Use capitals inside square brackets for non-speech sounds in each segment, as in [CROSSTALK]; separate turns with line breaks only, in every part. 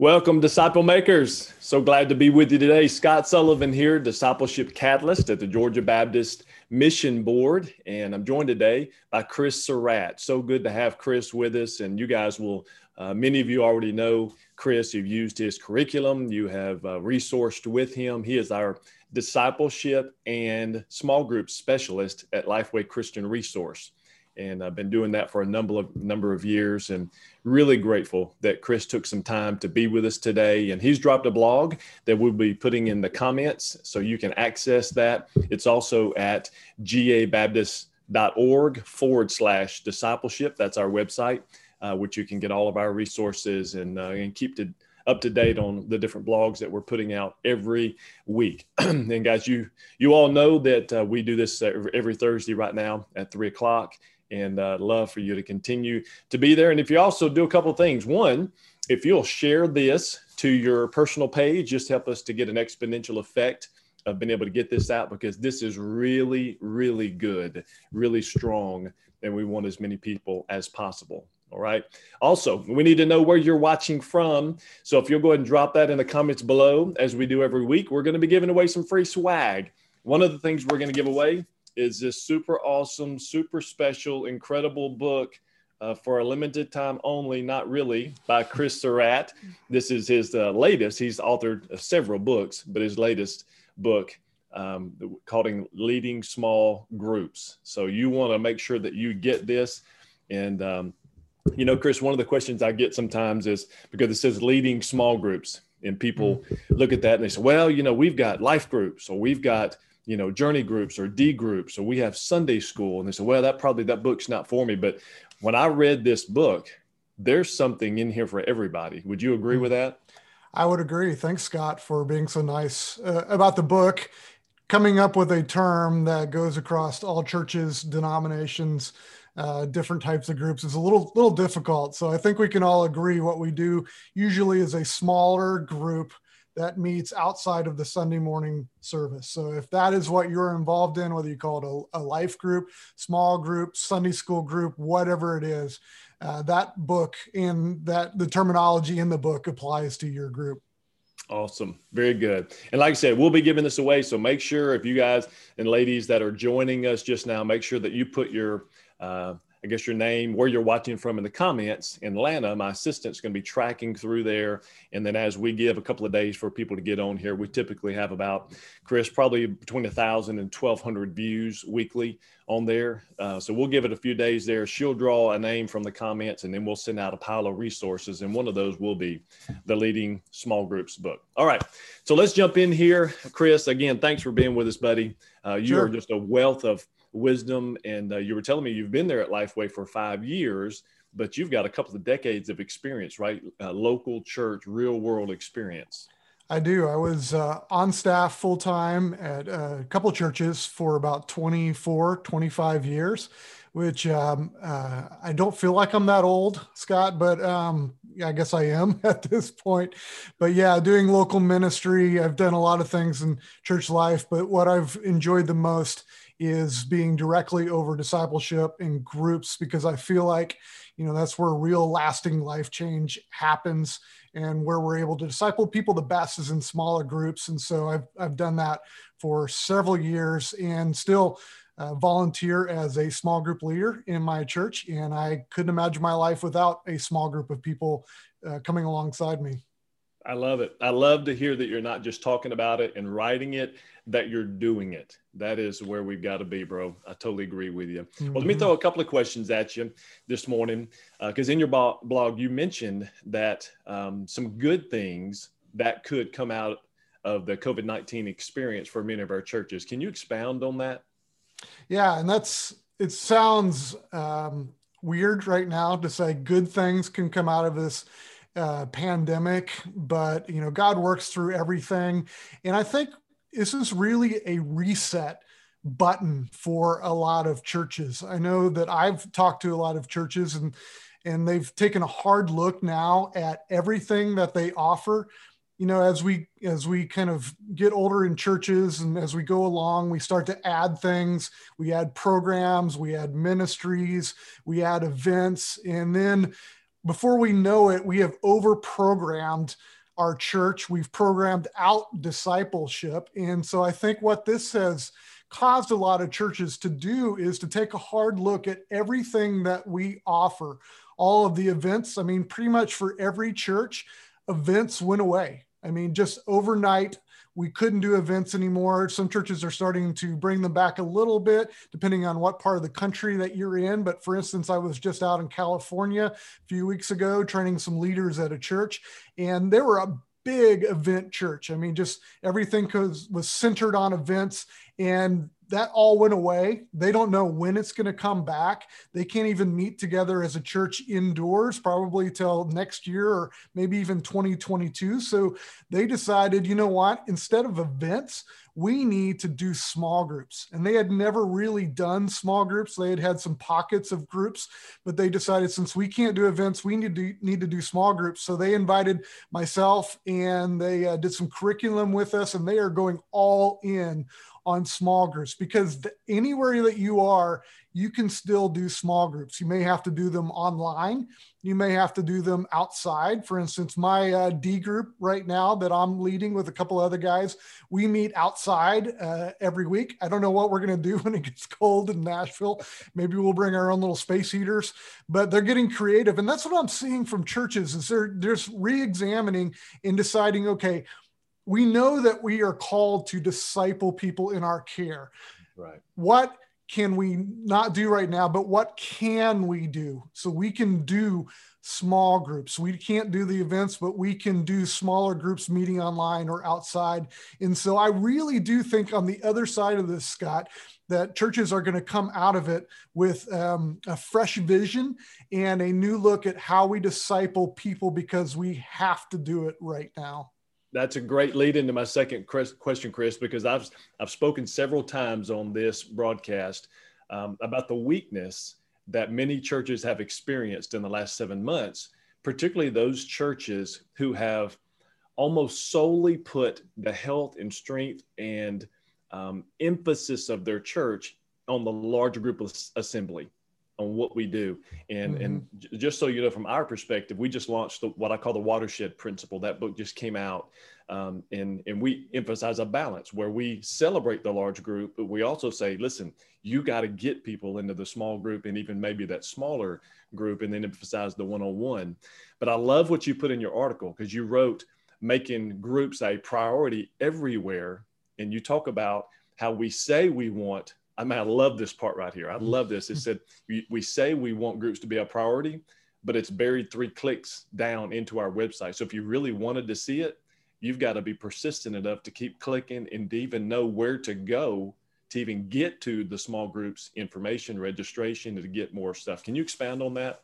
Welcome, disciple makers. So glad to be with you today. Scott Sullivan here, discipleship catalyst at the Georgia Baptist Mission Board. And I'm joined today by Chris Surratt. So good to have Chris with us. And you guys will, uh, many of you already know Chris. You've used his curriculum, you have uh, resourced with him. He is our discipleship and small group specialist at Lifeway Christian Resource and I've been doing that for a number of number of years and really grateful that Chris took some time to be with us today. And he's dropped a blog that we'll be putting in the comments so you can access that. It's also at gabaptist.org forward slash discipleship. That's our website uh, which you can get all of our resources and, uh, and keep to up to date on the different blogs that we're putting out every week. [CLEARS THROAT] and guys, you you all know that uh, we do this every Thursday right now at three o'clock, and uh, love for you to continue to be there. And if you also do a couple things, one, if you'll share this to your personal page, just help us to get an exponential effect of being able to get this out because this is really, really good, really strong, and we want as many people as possible. All right. Also, we need to know where you're watching from. So if you'll go ahead and drop that in the comments below, as we do every week, we're going to be giving away some free swag. One of the things we're going to give away is this super awesome, super special, incredible book uh, for a limited time only, not really, by Chris Surratt. This is his uh, latest. He's authored uh, several books, but his latest book um, called Leading Small Groups. So you want to make sure that you get this. And, um, you know, Chris, one of the questions I get sometimes is because it says leading small groups, and people mm-hmm. look at that and they say, well, you know, we've got life groups or we've got you know journey groups or d groups or we have sunday school and they say well that probably that book's not for me. But when i read this book there's something in here for everybody. Would you agree with that?
I would agree. Thanks scott for being so nice uh, about the book. Coming up with a term that goes across all churches denominations uh, different types of groups is a little little difficult. So i think we can all agree what we do usually is a smaller group that meets outside of the Sunday morning service. So if that is what you're involved in, whether you call it a, a life group, small group, Sunday school group, whatever it is, uh, that book and that the terminology in the book applies to your group.
Awesome. Very good. And like I said, we'll be giving this away. So make sure if you guys and ladies that are joining us just now, make sure that you put your uh, I guess your name, where you're watching from in the comments. In Atlanta, my assistant's going to be tracking through there. And then as we give a couple of days for people to get on here, we typically have about, Chris, probably between a thousand and 1200 views weekly on there. Uh, so we'll give it a few days there. She'll draw a name from the comments and then we'll send out a pile of resources. And one of those will be the leading small groups book. All right. So let's jump in here. Chris, again, thanks for being with us, buddy. Uh, you sure. are just a wealth of wisdom. And uh, you were telling me you've been there at Lifeway for five years, but you've got a couple of decades of experience, right? Uh, local church, real world experience.
I do. I was uh, on staff full time at a couple churches for about 24, 25 years, which um, uh, I don't feel like I'm that old, Scott, but um, I guess I am [LAUGHS] at this point. But yeah, doing local ministry, I've done a lot of things in church life, but what I've enjoyed the most is being directly over discipleship in groups because I feel like, you know, that's where real lasting life change happens and where we're able to disciple people the best is in smaller groups. And so I've, I've done that for several years and still uh, volunteer as a small group leader in my church. And I couldn't imagine my life without a small group of people uh, coming alongside me.
I love it. I love to hear that you're not just talking about it and writing it, that you're doing it. That is where we've got to be, bro. I totally agree with you. Mm-hmm. Well, let me mm-hmm. throw a couple of questions at you this morning. Because uh, in your blog, you mentioned that um, some good things that could come out of the COVID 19 experience for many of our churches. Can you expound on that?
Yeah. And that's, it sounds um, weird right now to say good things can come out of this uh, pandemic, but you know, God works through everything. And I think this is really a reset button for a lot of churches. I know that I've talked to a lot of churches and and they've taken a hard look now at everything that they offer. You know, as we as we kind of get older in churches and as we go along, we start to add things. We add programs, we add ministries, we add events, and then before we know it, we have over programmed our church. We've programmed out discipleship. And so I think what this has caused a lot of churches to do is to take a hard look at everything that we offer, all of the events. I mean, pretty much for every church, events went away. I mean, just overnight, we couldn't do events anymore. Some churches are starting to bring them back a little bit, depending on what part of the country that you're in. But for instance, I was just out in California a few weeks ago training some leaders at a church, and there were a big event church. I mean, just everything was, was centered on events and that all went away. They don't know when it's going to come back. They can't even meet together as a church indoors, probably till next year or maybe even 2022. So they decided, you know what? Instead of events, we need to do small groups. And they had never really done small groups. They had had some pockets of groups, but they decided since we can't do events, we need to do, need to do small groups. So they invited myself and they uh, did some curriculum with us, and they are going all in on small groups because the, anywhere that you are, you can still do small groups. You may have to do them online. You may have to do them outside. For instance, my uh, D group right now that I'm leading with a couple other guys, we meet outside uh, every week. I don't know what we're going to do [LAUGHS] when it gets cold in Nashville. Maybe we'll bring our own little space heaters, but they're getting creative. And that's what I'm seeing from churches is they're just re-examining and deciding, okay, we know that we are called to disciple people in our care.
Right.
What can we not do right now, but what can we do? So we can do small groups. We can't do the events, but we can do smaller groups meeting online or outside. And so I really do think on the other side of this, Scott, that churches are going to come out of it with um, a fresh vision and a new look at how we disciple people because we have to do it right now
that's a great lead into my second question, Chris, because I've I've spoken several times on this broadcast um, about the weakness that many churches have experienced in the last seven months, particularly those churches who have almost solely put the health and strength and um, emphasis of their church on the larger group assembly on what we do. And mm-hmm. and just so you know, from our perspective, we just launched the, what I call the watershed principle. That book just came out, um, and and we emphasize a balance where we celebrate the large group, but we also say, listen, you got to get people into the small group and even maybe that smaller group, and then emphasize the one-on-one. But I love what you put in your article because you wrote making groups a priority everywhere, and you talk about how we say we want I mean, I love this part right here. I love this. It [LAUGHS] said, we, we say we want groups to be a priority, but it's buried three clicks down into our website. So if you really wanted to see it, you've got to be persistent enough to keep clicking and to even know where to go to even get to the small groups information, registration, to get more stuff. Can you expand on that?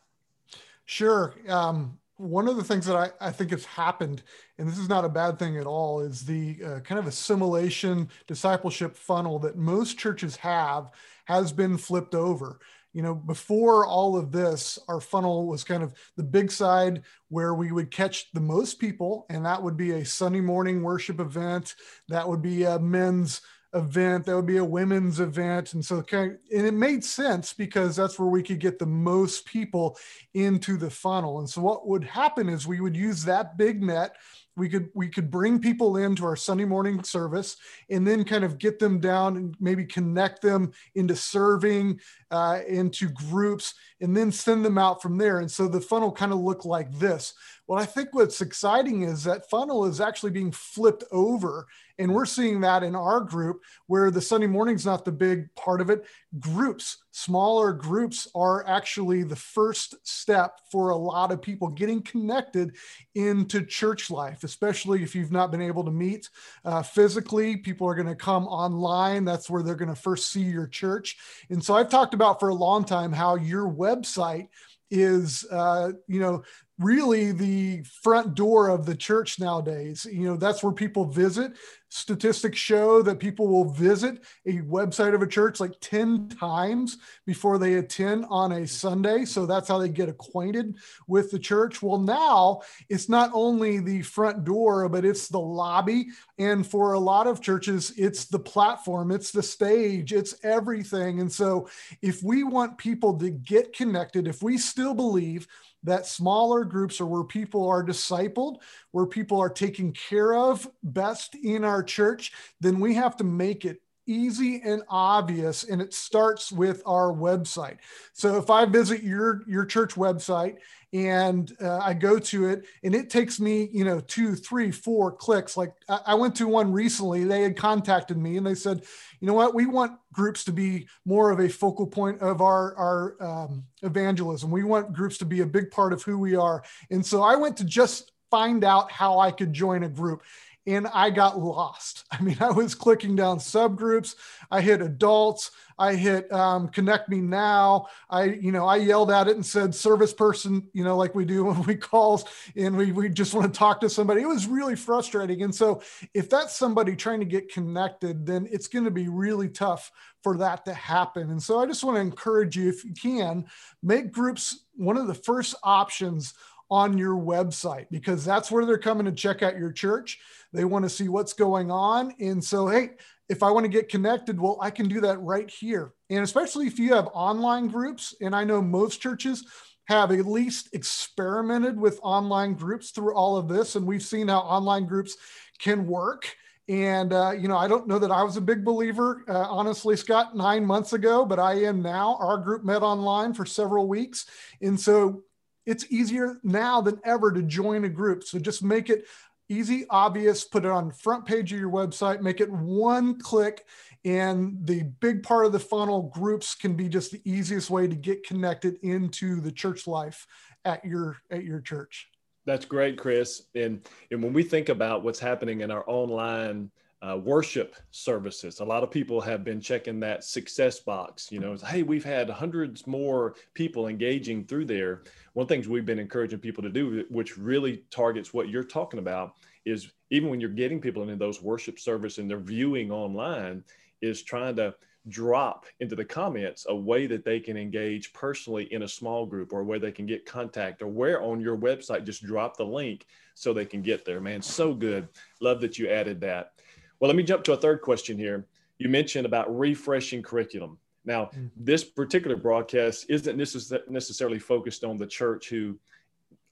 Sure. Um, one of the things that I, I, think has happened, and this is not a bad thing at all, is the uh, kind of assimilation discipleship funnel that most churches have has been flipped over. You know, before all of this, our funnel was kind of the big side where we would catch the most people, and that would be a Sunday morning worship event. That would be a men's event that would be a women's event. And so kind of, and it made sense because that's where we could get the most people into the funnel. And so what would happen is we would use that big net. We could we could bring people into our sunday morning service and then kind of get them down and maybe connect them into serving uh, into groups and then send them out from there and so the funnel kind of looked like this well i think what's exciting is that funnel is actually being flipped over and we're seeing that in our group where the Sunday morning's not the big part of it. Groups, smaller groups are actually the first step for a lot of people getting connected into church life, especially if you've not been able to meet uh, physically. People are going to come online. That's where they're going to first see your church. And so I've talked about for a long time how your website is uh, you know really the front door of the church nowadays. You know, that's where people visit. Statistics show that people will visit a website of a church like 10 times before they attend on a Sunday. So that's how they get acquainted with the church. Well, now it's not only the front door, but it's the lobby. And for a lot of churches, it's the platform, it's the stage, it's everything. And so if we want people to get connected, if we still believe that smaller groups are where people are discipled, where people are taken care of best in our church, then we have to make it easy and obvious and it starts with our website. So if i visit your your church website and uh, i go to it and it takes me you know two three four clicks. Like I, I went to one recently they had contacted me and they said you know what? We want groups to be more of a focal point of our our um, evangelism. We want groups to be a big part of who we are. And so i went to just find out how i could join a group and I got lost. [LAUGHS] I mean, I was clicking down subgroups. I hit adults. I hit um, connect me now. I, you know, I yelled at it and said service person, you know, like we do [LAUGHS] when we calls and we, we just want to talk to somebody. It was really frustrating. And so if that's somebody trying to get connected, then it's going to be really tough for that to happen. And so I just want to encourage you, if you can, make groups one of the first options on your website because that's where they're coming to check out your church. They want to see what's going on. And so, hey, if I want to get connected, well, I can do that right here. And especially if you have online groups, and I know most churches have at least experimented with online groups through all of this, and we've seen how online groups can work. And, uh, you know, I don't know that I was a big believer, uh, honestly, Scott, nine months ago, but I am now. Our group met online for several weeks. And so it's easier now than ever to join a group. So just make it easy, obvious, put it on front page of your website, make it one click. And the big part of the funnel groups can be just the easiest way to get connected into the church life at your at your church.
That's great, Chris. And and when we think about what's happening in our online uh, worship services. A lot of people have been checking that success box. You know, hey, we've had hundreds more people engaging through there. One of the things we've been encouraging people to do, which really targets what you're talking about, is even when you're getting people into those worship service and they're viewing online, is trying to drop into the comments a way that they can engage personally in a small group or where they can get contact or where on your website just drop the link so they can get there man so good love that you added that well, let me jump to a third question here. You mentioned about refreshing curriculum. Now, mm-hmm. this particular broadcast isn't necessarily focused on the church who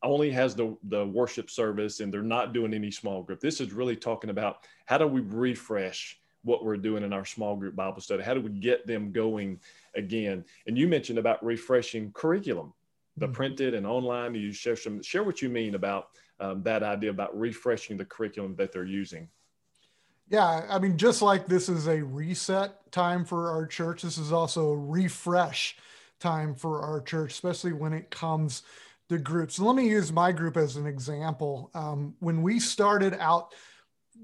only has the, the worship service and they're not doing any small group. This is really talking about how do we refresh what we're doing in our small group Bible study? How do we get them going again? And you mentioned about refreshing curriculum, the mm-hmm. printed and online. You share some share what you mean about um, that idea about refreshing the curriculum that they're using.
Yeah, I mean, just like this is a reset time for our church, this is also a refresh time for our church, especially when it comes to groups. Let me use my group as an example. Um, when we started out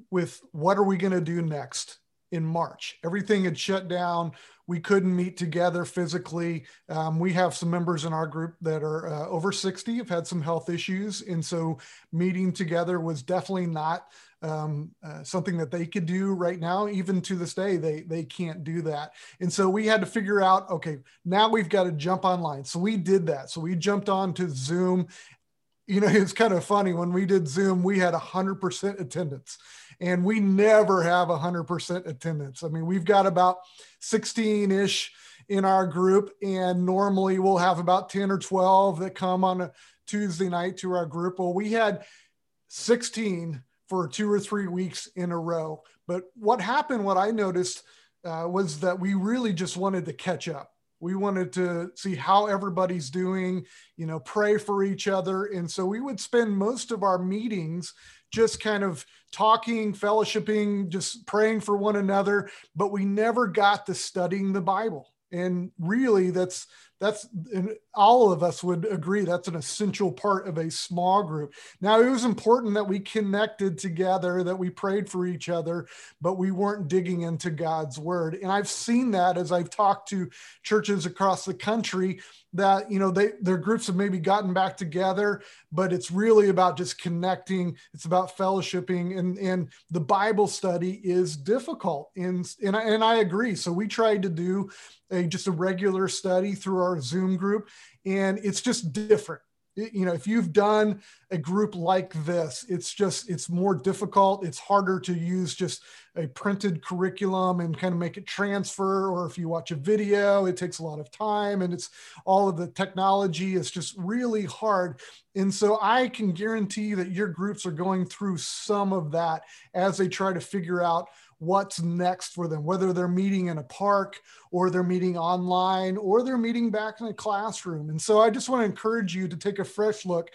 with what are we going to do next in March, everything had shut down. We couldn't meet together physically. Um, we have some members in our group that are uh, over 60, have had some health issues. And so meeting together was definitely not um, uh, something that they could do right now. Even to this day, they they can't do that. And so we had to figure out, okay, now we've got to jump online. So we did that. So we jumped on to Zoom. You know, [LAUGHS] it's kind of funny when we did Zoom, we had 100% attendance and we never have 100% attendance. I mean, we've got about 16 ish in our group, and normally we'll have about 10 or 12 that come on a Tuesday night to our group. Well, we had 16 for two or three weeks in a row. But what happened, what I noticed uh, was that we really just wanted to catch up. We wanted to see how everybody's doing, you know, pray for each other. And so we would spend most of our meetings just kind of talking, fellowshipping, just praying for one another, but we never got to studying the Bible. And really, that's that's all of us would agree that's an essential part of a small group. Now it was important that we connected together that we prayed for each other but we weren't digging into god's word. And i've seen that as i've talked to churches across the country that you know they their groups have maybe gotten back together but it's really about just connecting it's about fellowshipping and and the bible study is difficult. And and I, and I agree. So we tried to do a just a regular study through our zoom group and it's just different. You know if you've done a group like this it's just it's more difficult it's harder to use just a printed curriculum and kind of make it transfer or if you watch a video it takes a lot of time and it's all of the technology is just really hard. And so i can guarantee that your groups are going through some of that as they try to figure out what's next for them, whether they're meeting in a park or they're meeting online or they're meeting back in a classroom. And so I just want to encourage you to take a fresh look.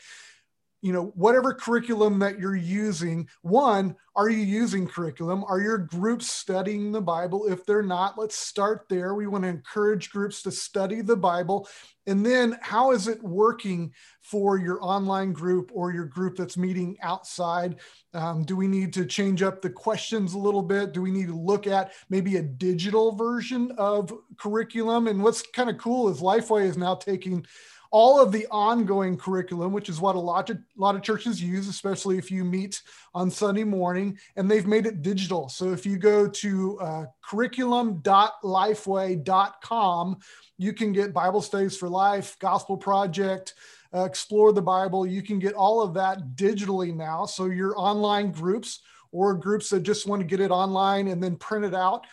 You know, whatever curriculum that you're using, one, are you using curriculum? Are your groups studying the Bible? If they're not, let's start there. We want to encourage groups to study the Bible. And then, how is it working for your online group or your group that's meeting outside? Um, do we need to change up the questions a little bit? Do we need to look at maybe a digital version of curriculum? And what's kind of cool is Lifeway is now taking all of the ongoing curriculum, which is what a lot of, a lot of churches use, especially if you meet on Sunday morning, and they've made it digital. So if you go to uh, curriculum.lifeway.com, you can get Bible Studies for Life, Gospel Project, uh, Explore the Bible. You can get all of that digitally now. So your online groups or groups that just want to get it online and then print it out,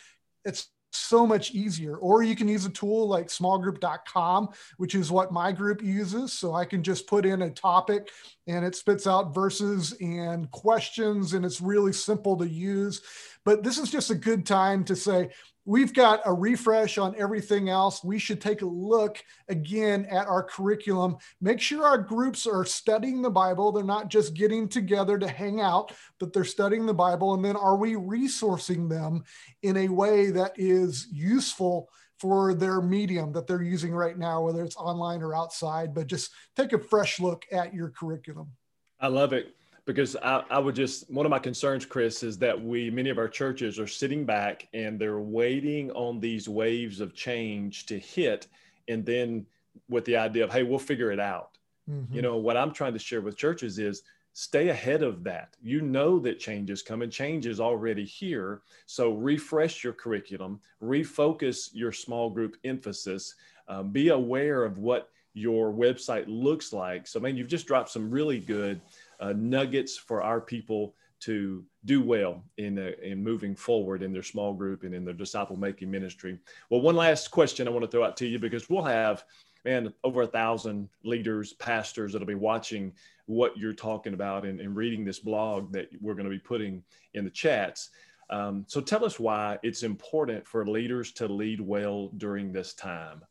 it's so much easier. Or you can use a tool like smallgroup.com, which is what my group uses. So I can just put in a topic and it spits out verses and questions, and it's really simple to use. But this is just a good time to say, we've got a refresh on everything else. We should take a look again at our curriculum. Make sure our groups are studying the Bible. They're not just getting together to hang out, but they're studying the Bible. And then are we resourcing them in a way that is useful? For their medium that they're using right now, whether it's online or outside, but just take a fresh look at your curriculum.
I love it because I, I would just one of my concerns chris is that we many of our churches are sitting back and they're waiting on these waves of change to hit and then with the idea of hey we'll figure it out. Mm-hmm. you know what i'm trying to share with churches is stay ahead of that. You know that change is coming. Change is already here. So refresh your curriculum refocus your small group emphasis um, be aware of what your website looks like. So man you've just dropped some really good uh, nuggets for our people to do well in, uh, in moving forward in their small group and in their disciple making ministry. Well, one last question I want to throw out to you because we'll have, man, over a thousand leaders, pastors that'll be watching what you're talking about and, and reading this blog that we're going to be putting in the chats. Um, so tell us why it's important for leaders to lead well during this time.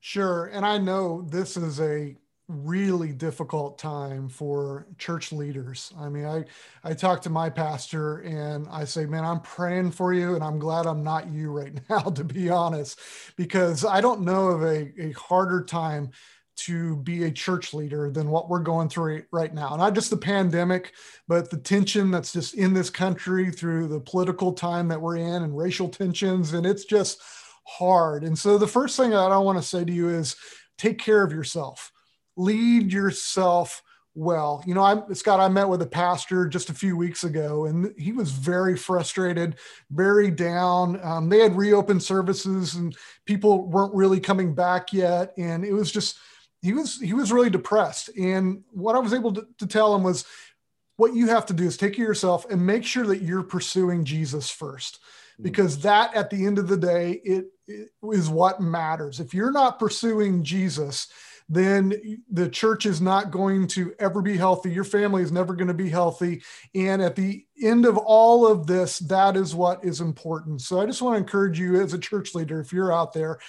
Sure. And I know this is a really difficult time for church leaders. I mean, I I talk to my pastor and I say, "Man, I'm praying for you and I'm glad I'm not you right [LAUGHS] now to be honest, because I don't know of a, a harder time to be a church leader than what we're going through right now. Not just the pandemic, but the tension that's just in this country through the political time that we're in and racial tensions and it's just hard. And so the first thing that I want to say to you is take care of yourself lead yourself well. You know, I Scott, I met with a pastor just a few weeks ago, and he was very frustrated, very down. Um, they had reopened services, and people weren't really coming back yet, and it was just he was he was really depressed. And what I was able to, to tell him was, what you have to do is take care of yourself and make sure that you're pursuing Jesus first, mm. because that at the end of the day, it, it is what matters. If you're not pursuing Jesus then the church is not going to ever be healthy. Your family is never going to be healthy. And at the end of all of this, that is what is important. So I just want to encourage you as a church leader, if you're out there,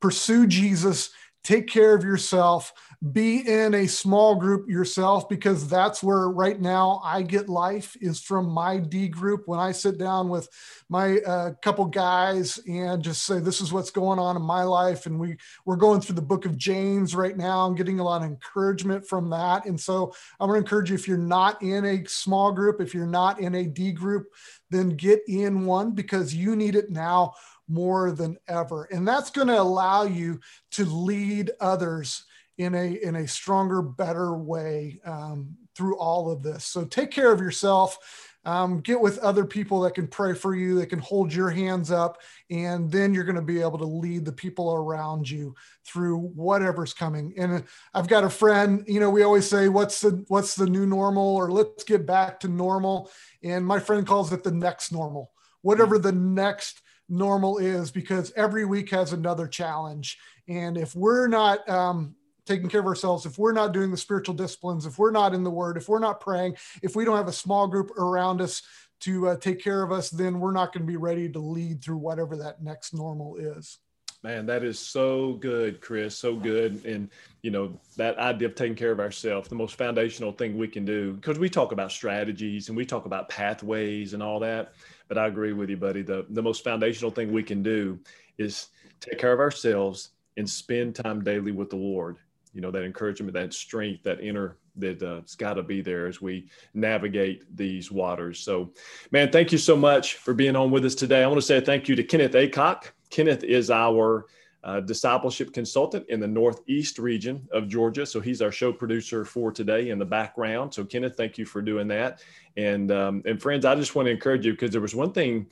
pursue Jesus, take care of yourself. Be in a small group yourself because that's where right now I get life is from my D group. When I sit down with my uh, couple guys and just say this is what's going on in my life and we we're going through the book of James right now I'm getting a lot of encouragement from that. And so I'm going to encourage you if you're not in a small group if you're not in a D group then get in one because you need it now more than ever and that's going to allow you to lead others in a in a stronger, better way um, through all of this. So take care of yourself. um, get with other people that can pray for you, that can hold your hands up, and then you're going to be able to lead the people around you through whatever's coming. And I've got a friend, you know, we always say, "What's the what's the new normal?" or "Let's get back to normal." And my friend calls it the next normal. Whatever the next normal is, because every week has another challenge. And if we're not um, taking care of ourselves, if we're not doing the spiritual disciplines, if we're not in the word, if we're not praying, if we don't have a small group around us to uh, take care of us, then we're not going to be ready to lead through whatever that next normal is.
Man, that is so good, Chris. So good. And, you know, that idea of taking care of ourselves, the most foundational thing we can do, because we talk about strategies and we talk about pathways and all that. But I agree with you, buddy. The, the most foundational thing we can do is take care of ourselves and spend time daily with the Lord you know that encouragement that strength that inner that uh, it's got to be there as we navigate these waters. So man thank you so much for being on with us today. I want to say thank you to kenneth acock. Kenneth is our uh, discipleship consultant in the northeast region of georgia. So he's our show producer for today in the background. So kenneth thank you for doing that. And um, and friends i just want to encourage you because there was one thing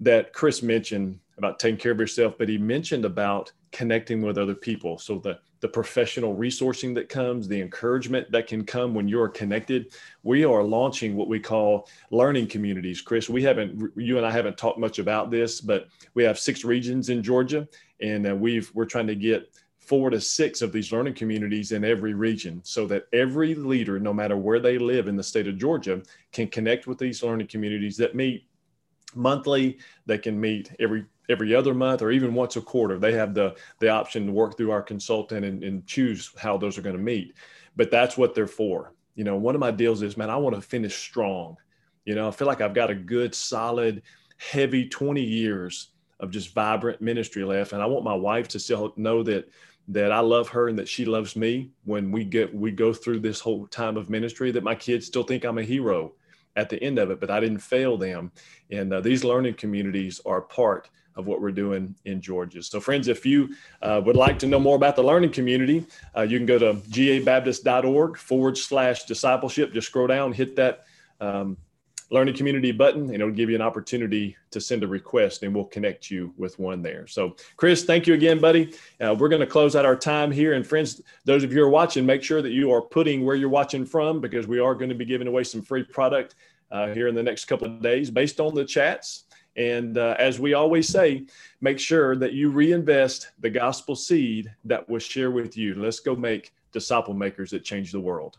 that chris mentioned about taking care of yourself but he mentioned about connecting with other people. So the the professional resourcing that comes, the encouragement that can come when you're connected. We are launching what we call learning communities. Chris, we haven't, you and I haven't talked much about this, but we have six regions in Georgia, and uh, we've we're trying to get four to six of these learning communities in every region so that every leader, no matter where they live in the state of Georgia, can connect with these learning communities that meet monthly. They can meet every every other month or even once a quarter. They have the the option to work through our consultant and, and choose how those are going to meet. But that's what they're for. You know, one of my deals is, man, I want to finish strong. You know, I feel like I've got a good, solid, heavy 20 years of just vibrant ministry left. And I want my wife to still know that that I love her and that she loves me when we get we go through this whole time of ministry, that my kids still think I'm a hero at the end of it, but I didn't fail them. And uh, these learning communities are part of what we're doing in Georgia. So, friends, if you uh, would like to know more about the learning community, uh, you can go to gabaptist.org forward slash discipleship. Just scroll down, hit that um, learning community button, and it'll give you an opportunity to send a request, and we'll connect you with one there. So, Chris, thank you again, buddy. Uh, we're going to close out our time here. And, friends, those of you who are watching, make sure that you are putting where you're watching from because we are going to be giving away some free product uh, here in the next couple of days based on the chats and uh, as we always say, make sure that you reinvest the gospel seed that was shared with you. Let's go make disciple makers that change the world.